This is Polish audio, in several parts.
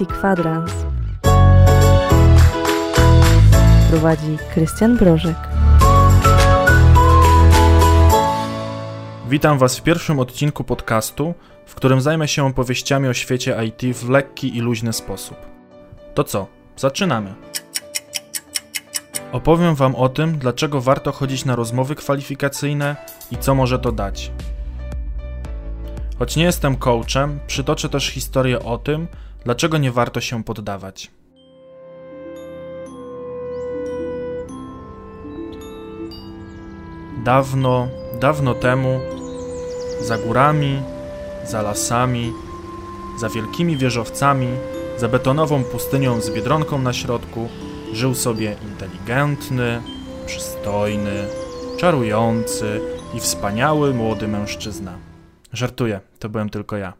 IT Kwadrans. Prowadzi Krystian Brożek. Witam Was w pierwszym odcinku podcastu, w którym zajmę się opowieściami o świecie IT w lekki i luźny sposób. To co? Zaczynamy! Opowiem Wam o tym, dlaczego warto chodzić na rozmowy kwalifikacyjne i co może to dać. Choć nie jestem coachem, przytoczę też historię o tym, dlaczego nie warto się poddawać. Dawno, dawno temu, za górami, za lasami, za wielkimi wieżowcami, za betonową pustynią z biedronką na środku, żył sobie inteligentny, przystojny, czarujący i wspaniały młody mężczyzna. Żartuję, to byłem tylko ja.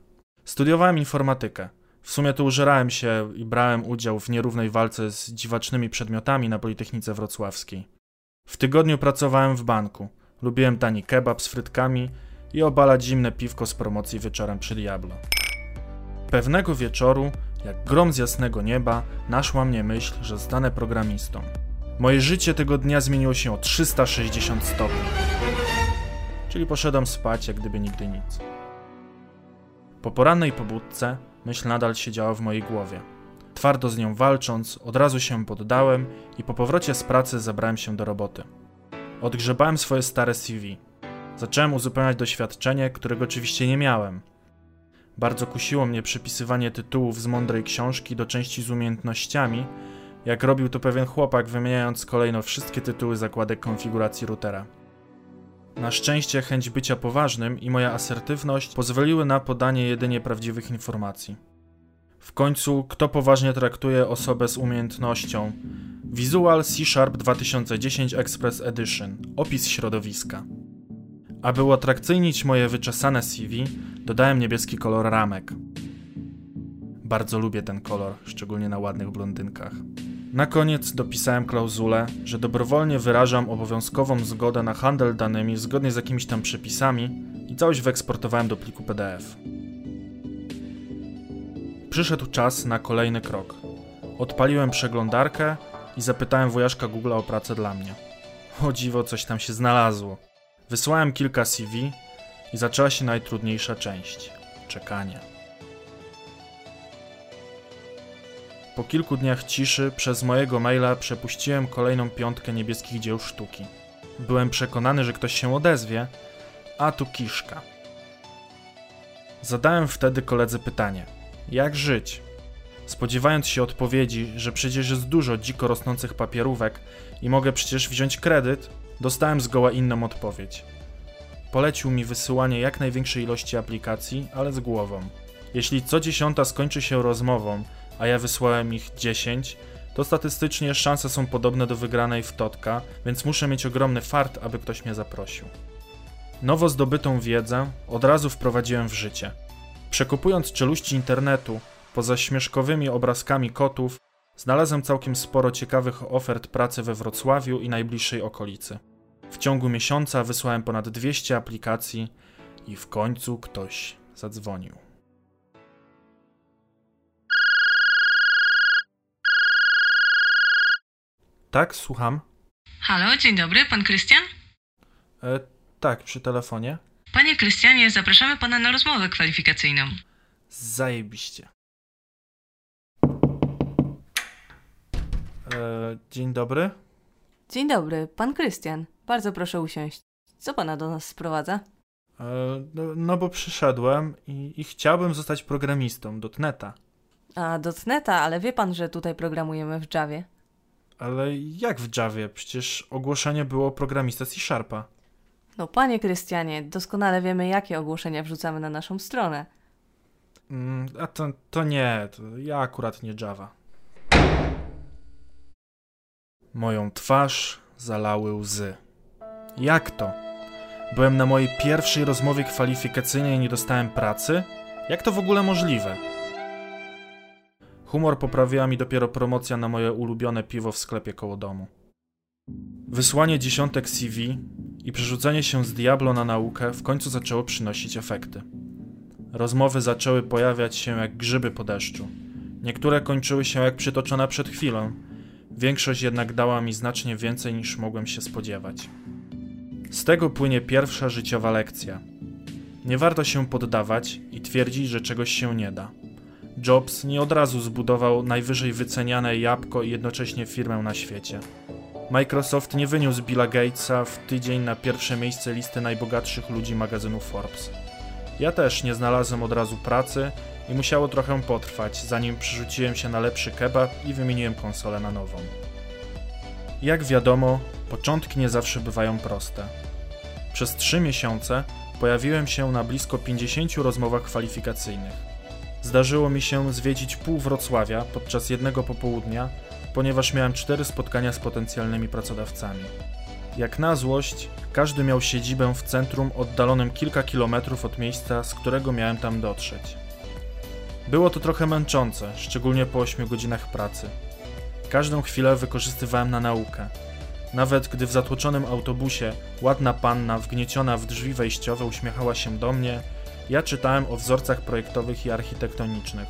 Studiowałem informatykę. W sumie tu użerałem się i brałem udział w nierównej walce z dziwacznymi przedmiotami na Politechnice Wrocławskiej. W tygodniu pracowałem w banku. Lubiłem tani kebab z frytkami i obalać zimne piwko z promocji wieczorem przy Diablo. Pewnego wieczoru, jak grom z jasnego nieba, naszła mnie myśl, że zdanę programistom. Moje życie tego dnia zmieniło się o 360 stopni. Czyli poszedłem spać, jak gdyby nigdy nic. Po porannej pobudce myśl nadal siedziała w mojej głowie. Twardo z nią walcząc, od razu się poddałem i po powrocie z pracy zabrałem się do roboty. Odgrzebałem swoje stare CV. Zacząłem uzupełniać doświadczenie, którego oczywiście nie miałem. Bardzo kusiło mnie przypisywanie tytułów z mądrej książki do części z umiejętnościami, jak robił to pewien chłopak, wymieniając kolejno wszystkie tytuły zakładek konfiguracji routera. Na szczęście chęć bycia poważnym i moja asertywność pozwoliły na podanie jedynie prawdziwych informacji. W końcu, kto poważnie traktuje osobę z umiejętnością? Visual C Sharp 2010 Express Edition opis środowiska. Aby uatrakcyjnić moje wyczesane CV, dodałem niebieski kolor ramek. Bardzo lubię ten kolor, szczególnie na ładnych blondynkach. Na koniec dopisałem klauzulę, że dobrowolnie wyrażam obowiązkową zgodę na handel danymi zgodnie z jakimiś tam przepisami i całość wyeksportowałem do pliku PDF. Przyszedł czas na kolejny krok. Odpaliłem przeglądarkę i zapytałem wojaszka Google o pracę dla mnie. O dziwo, coś tam się znalazło. Wysłałem kilka CV i zaczęła się najtrudniejsza część czekanie. Po kilku dniach ciszy przez mojego maila przepuściłem kolejną piątkę niebieskich dzieł sztuki. Byłem przekonany, że ktoś się odezwie, a tu kiszka. Zadałem wtedy koledze pytanie: jak żyć? Spodziewając się odpowiedzi, że przecież jest dużo dziko rosnących papierówek i mogę przecież wziąć kredyt, dostałem zgoła inną odpowiedź. Polecił mi wysyłanie jak największej ilości aplikacji, ale z głową. Jeśli co dziesiąta skończy się rozmową, a ja wysłałem ich 10, to statystycznie szanse są podobne do wygranej w Totka, więc muszę mieć ogromny fart, aby ktoś mnie zaprosił. Nowo zdobytą wiedzę od razu wprowadziłem w życie. Przekupując czeluści internetu, poza śmieszkowymi obrazkami kotów, znalazłem całkiem sporo ciekawych ofert pracy we Wrocławiu i najbliższej okolicy. W ciągu miesiąca wysłałem ponad 200 aplikacji i w końcu ktoś zadzwonił. Tak, słucham. Halo, dzień dobry, pan Krystian? E, tak, przy telefonie. Panie Krystianie, zapraszamy pana na rozmowę kwalifikacyjną. Zajebiście. E, dzień dobry. Dzień dobry, pan Krystian. Bardzo proszę usiąść. Co pana do nas sprowadza? E, no, no bo przyszedłem i, i chciałbym zostać programistą dotneta. A, dotneta, ale wie pan, że tutaj programujemy w Javie. Ale jak w Javie? Przecież ogłoszenie było programista C Sharpa. No, panie Krystianie, doskonale wiemy, jakie ogłoszenia wrzucamy na naszą stronę. Mm, a to, to nie, to ja akurat nie Java. Moją twarz zalały łzy. Jak to? Byłem na mojej pierwszej rozmowie kwalifikacyjnej i nie dostałem pracy? Jak to w ogóle możliwe? Humor poprawiła mi dopiero promocja na moje ulubione piwo w sklepie koło domu. Wysłanie dziesiątek CV i przerzucenie się z Diablo na naukę w końcu zaczęło przynosić efekty. Rozmowy zaczęły pojawiać się jak grzyby po deszczu. Niektóre kończyły się jak przytoczona przed chwilą, większość jednak dała mi znacznie więcej niż mogłem się spodziewać. Z tego płynie pierwsza życiowa lekcja. Nie warto się poddawać i twierdzić, że czegoś się nie da. Jobs nie od razu zbudował najwyżej wyceniane jabłko i jednocześnie firmę na świecie. Microsoft nie wyniósł Billa Gatesa w tydzień na pierwsze miejsce listy najbogatszych ludzi magazynu Forbes. Ja też nie znalazłem od razu pracy i musiało trochę potrwać, zanim przerzuciłem się na lepszy kebab i wymieniłem konsolę na nową. Jak wiadomo, początki nie zawsze bywają proste. Przez trzy miesiące pojawiłem się na blisko 50 rozmowach kwalifikacyjnych. Zdarzyło mi się zwiedzić pół Wrocławia podczas jednego popołudnia, ponieważ miałem cztery spotkania z potencjalnymi pracodawcami. Jak na złość, każdy miał siedzibę w centrum oddalonym kilka kilometrów od miejsca, z którego miałem tam dotrzeć. Było to trochę męczące, szczególnie po 8 godzinach pracy. Każdą chwilę wykorzystywałem na naukę. Nawet gdy w zatłoczonym autobusie ładna panna wgnieciona w drzwi wejściowe uśmiechała się do mnie, ja czytałem o wzorcach projektowych i architektonicznych.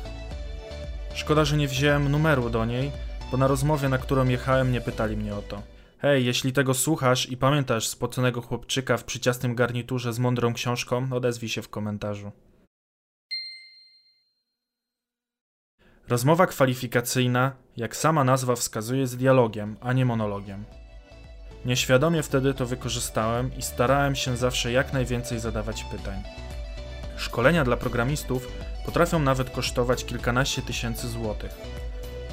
Szkoda, że nie wziąłem numeru do niej, bo na rozmowie, na którą jechałem, nie pytali mnie o to. Hej, jeśli tego słuchasz i pamiętasz spoconego chłopczyka w przyciastym garniturze z mądrą książką, odezwij się w komentarzu. Rozmowa kwalifikacyjna, jak sama nazwa wskazuje, jest dialogiem, a nie monologiem. Nieświadomie wtedy to wykorzystałem i starałem się zawsze jak najwięcej zadawać pytań. Szkolenia dla programistów potrafią nawet kosztować kilkanaście tysięcy złotych.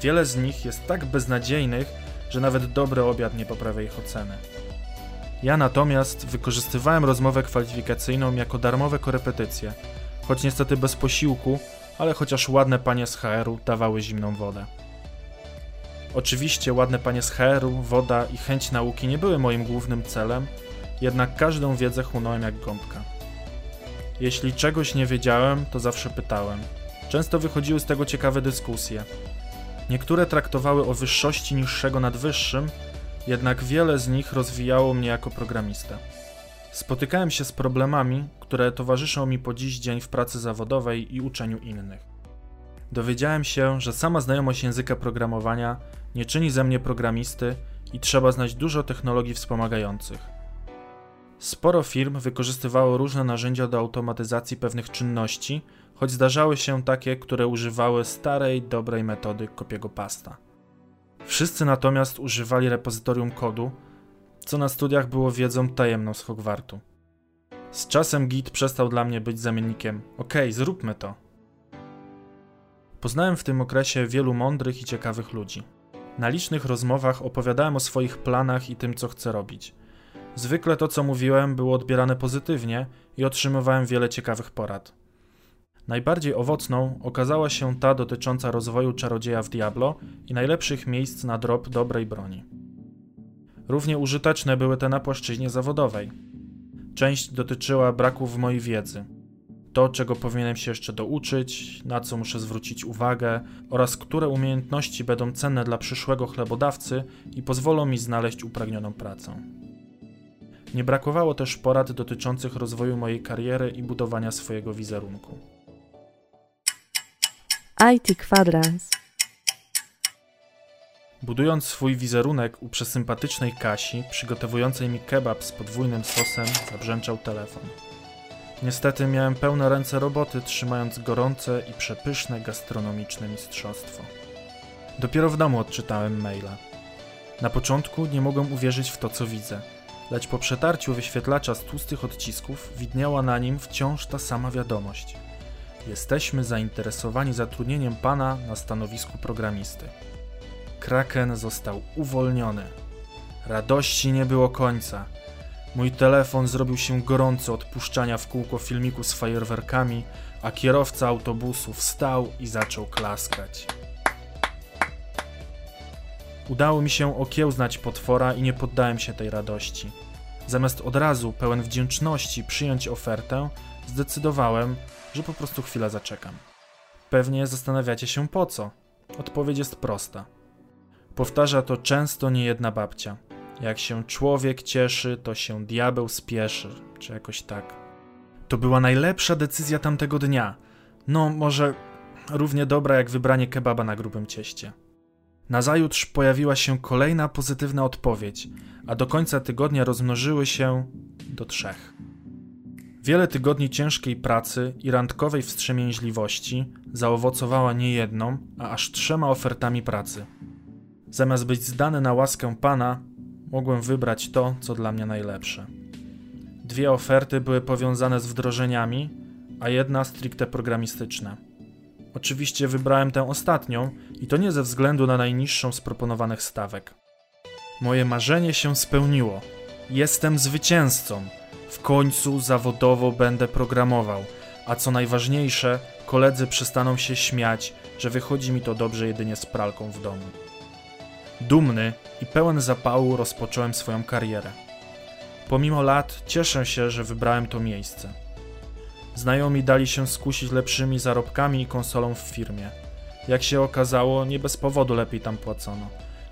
Wiele z nich jest tak beznadziejnych, że nawet dobry obiad nie poprawia ich oceny. Ja natomiast wykorzystywałem rozmowę kwalifikacyjną jako darmowe korepetycje, choć niestety bez posiłku, ale chociaż ładne panie z HR-u dawały zimną wodę. Oczywiście ładne panie z HR-u, woda i chęć nauki nie były moim głównym celem, jednak każdą wiedzę chłonąłem jak gąbka. Jeśli czegoś nie wiedziałem, to zawsze pytałem. Często wychodziły z tego ciekawe dyskusje. Niektóre traktowały o wyższości niższego nad wyższym, jednak wiele z nich rozwijało mnie jako programistę. Spotykałem się z problemami, które towarzyszą mi po dziś dzień w pracy zawodowej i uczeniu innych. Dowiedziałem się, że sama znajomość języka programowania nie czyni ze mnie programisty i trzeba znać dużo technologii wspomagających. Sporo firm wykorzystywało różne narzędzia do automatyzacji pewnych czynności, choć zdarzały się takie, które używały starej, dobrej metody kopiego pasta. Wszyscy natomiast używali repozytorium kodu, co na studiach było wiedzą tajemną z Hogwartu. Z czasem Git przestał dla mnie być zamiennikiem. Okej, okay, zróbmy to. Poznałem w tym okresie wielu mądrych i ciekawych ludzi. Na licznych rozmowach opowiadałem o swoich planach i tym, co chcę robić. Zwykle to, co mówiłem, było odbierane pozytywnie i otrzymywałem wiele ciekawych porad. Najbardziej owocną okazała się ta dotycząca rozwoju czarodzieja w Diablo i najlepszych miejsc na drop dobrej broni. Równie użyteczne były te na płaszczyźnie zawodowej. Część dotyczyła braków w mojej wiedzy. To, czego powinienem się jeszcze douczyć, na co muszę zwrócić uwagę oraz które umiejętności będą cenne dla przyszłego chlebodawcy i pozwolą mi znaleźć upragnioną pracę. Nie brakowało też porad dotyczących rozwoju mojej kariery i budowania swojego wizerunku. IT Kwadrans Budując swój wizerunek u przesympatycznej Kasi, przygotowującej mi kebab z podwójnym sosem, zabrzęczał telefon. Niestety miałem pełne ręce roboty, trzymając gorące i przepyszne gastronomiczne mistrzostwo. Dopiero w domu odczytałem maila. Na początku nie mogłem uwierzyć w to, co widzę, lecz po przetarciu wyświetlacza z tłustych odcisków widniała na nim wciąż ta sama wiadomość. Jesteśmy zainteresowani zatrudnieniem pana na stanowisku programisty. Kraken został uwolniony. Radości nie było końca. Mój telefon zrobił się gorący od puszczania w kółko filmiku z fajerwerkami, a kierowca autobusu wstał i zaczął klaskać. Udało mi się okiełznać potwora i nie poddałem się tej radości. Zamiast od razu, pełen wdzięczności, przyjąć ofertę, zdecydowałem, że po prostu chwilę zaczekam. Pewnie zastanawiacie się po co. Odpowiedź jest prosta. Powtarza to często niejedna babcia. Jak się człowiek cieszy, to się diabeł spieszy, czy jakoś tak. To była najlepsza decyzja tamtego dnia. No, może. równie dobra jak wybranie kebaba na grubym cieście. Nazajutrz pojawiła się kolejna pozytywna odpowiedź, a do końca tygodnia rozmnożyły się do trzech. Wiele tygodni ciężkiej pracy i randkowej wstrzemięźliwości zaowocowała nie jedną, a aż trzema ofertami pracy. Zamiast być zdany na łaskę pana, mogłem wybrać to, co dla mnie najlepsze. Dwie oferty były powiązane z wdrożeniami, a jedna stricte programistyczna. Oczywiście wybrałem tę ostatnią i to nie ze względu na najniższą z proponowanych stawek. Moje marzenie się spełniło. Jestem zwycięzcą. W końcu zawodowo będę programował, a co najważniejsze, koledzy przestaną się śmiać, że wychodzi mi to dobrze jedynie z pralką w domu. Dumny i pełen zapału rozpocząłem swoją karierę. Pomimo lat cieszę się, że wybrałem to miejsce. Znajomi dali się skusić lepszymi zarobkami i konsolą w firmie. Jak się okazało, nie bez powodu lepiej tam płacono.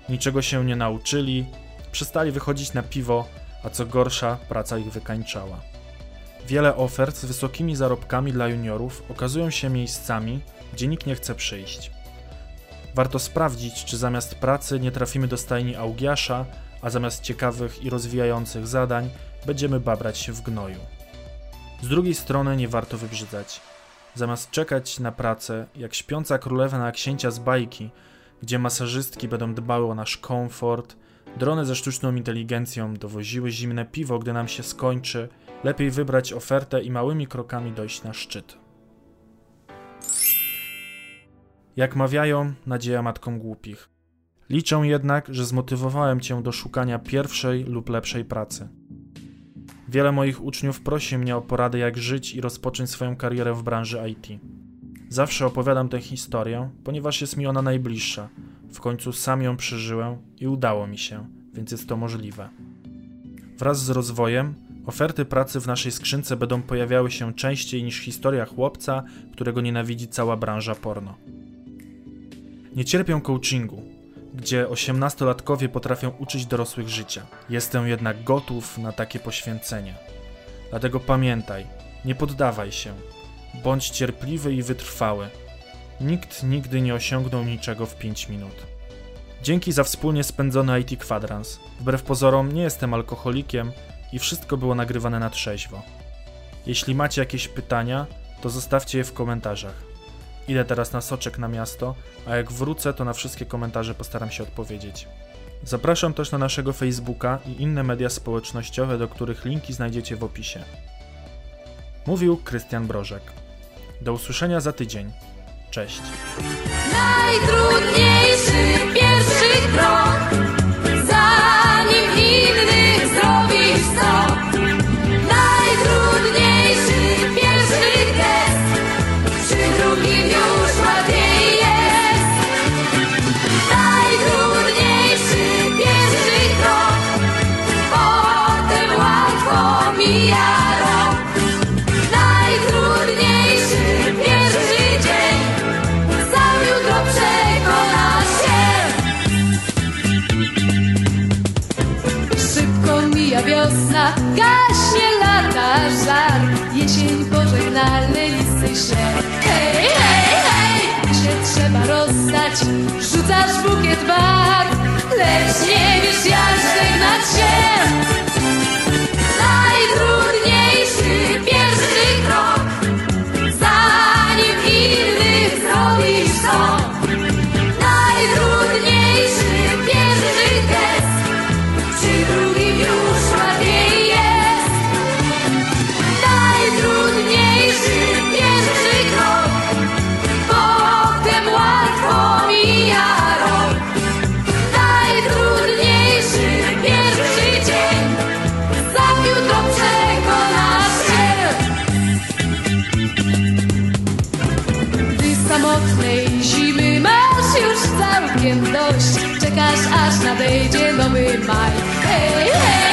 Niczego się nie nauczyli, przestali wychodzić na piwo, a co gorsza, praca ich wykańczała. Wiele ofert z wysokimi zarobkami dla juniorów okazują się miejscami, gdzie nikt nie chce przyjść. Warto sprawdzić, czy zamiast pracy nie trafimy do stajni Augiasza, a zamiast ciekawych i rozwijających zadań będziemy babrać się w gnoju. Z drugiej strony nie warto wybrzydzać. Zamiast czekać na pracę, jak śpiąca królewa na księcia z bajki, gdzie masażystki będą dbały o nasz komfort, drony ze sztuczną inteligencją dowoziły zimne piwo, gdy nam się skończy, lepiej wybrać ofertę i małymi krokami dojść na szczyt. Jak mawiają, nadzieja matką głupich. Liczę jednak, że zmotywowałem cię do szukania pierwszej lub lepszej pracy. Wiele moich uczniów prosi mnie o poradę, jak żyć i rozpocząć swoją karierę w branży IT. Zawsze opowiadam tę historię, ponieważ jest mi ona najbliższa. W końcu sam ją przeżyłem i udało mi się, więc jest to możliwe. Wraz z rozwojem, oferty pracy w naszej skrzynce będą pojawiały się częściej niż historia chłopca, którego nienawidzi cała branża porno. Nie cierpię coachingu, gdzie osiemnastolatkowie potrafią uczyć dorosłych życia. Jestem jednak gotów na takie poświęcenie. Dlatego pamiętaj, nie poddawaj się. Bądź cierpliwy i wytrwały. Nikt nigdy nie osiągnął niczego w 5 minut. Dzięki za wspólnie spędzony IT kwadrans. Wbrew pozorom nie jestem alkoholikiem i wszystko było nagrywane na trzeźwo. Jeśli macie jakieś pytania, to zostawcie je w komentarzach. Idę teraz na soczek na miasto, a jak wrócę, to na wszystkie komentarze postaram się odpowiedzieć. Zapraszam też na naszego Facebooka i inne media społecznościowe, do których linki znajdziecie w opisie. Mówił Krystian Brożek. Do usłyszenia za tydzień. Cześć. Najtrudniejszy pierwszy krok, Rzucasz bukiet barw Lecz nie wiesz jak Czekasz aż nadejdzie nowy maj Hej, hej,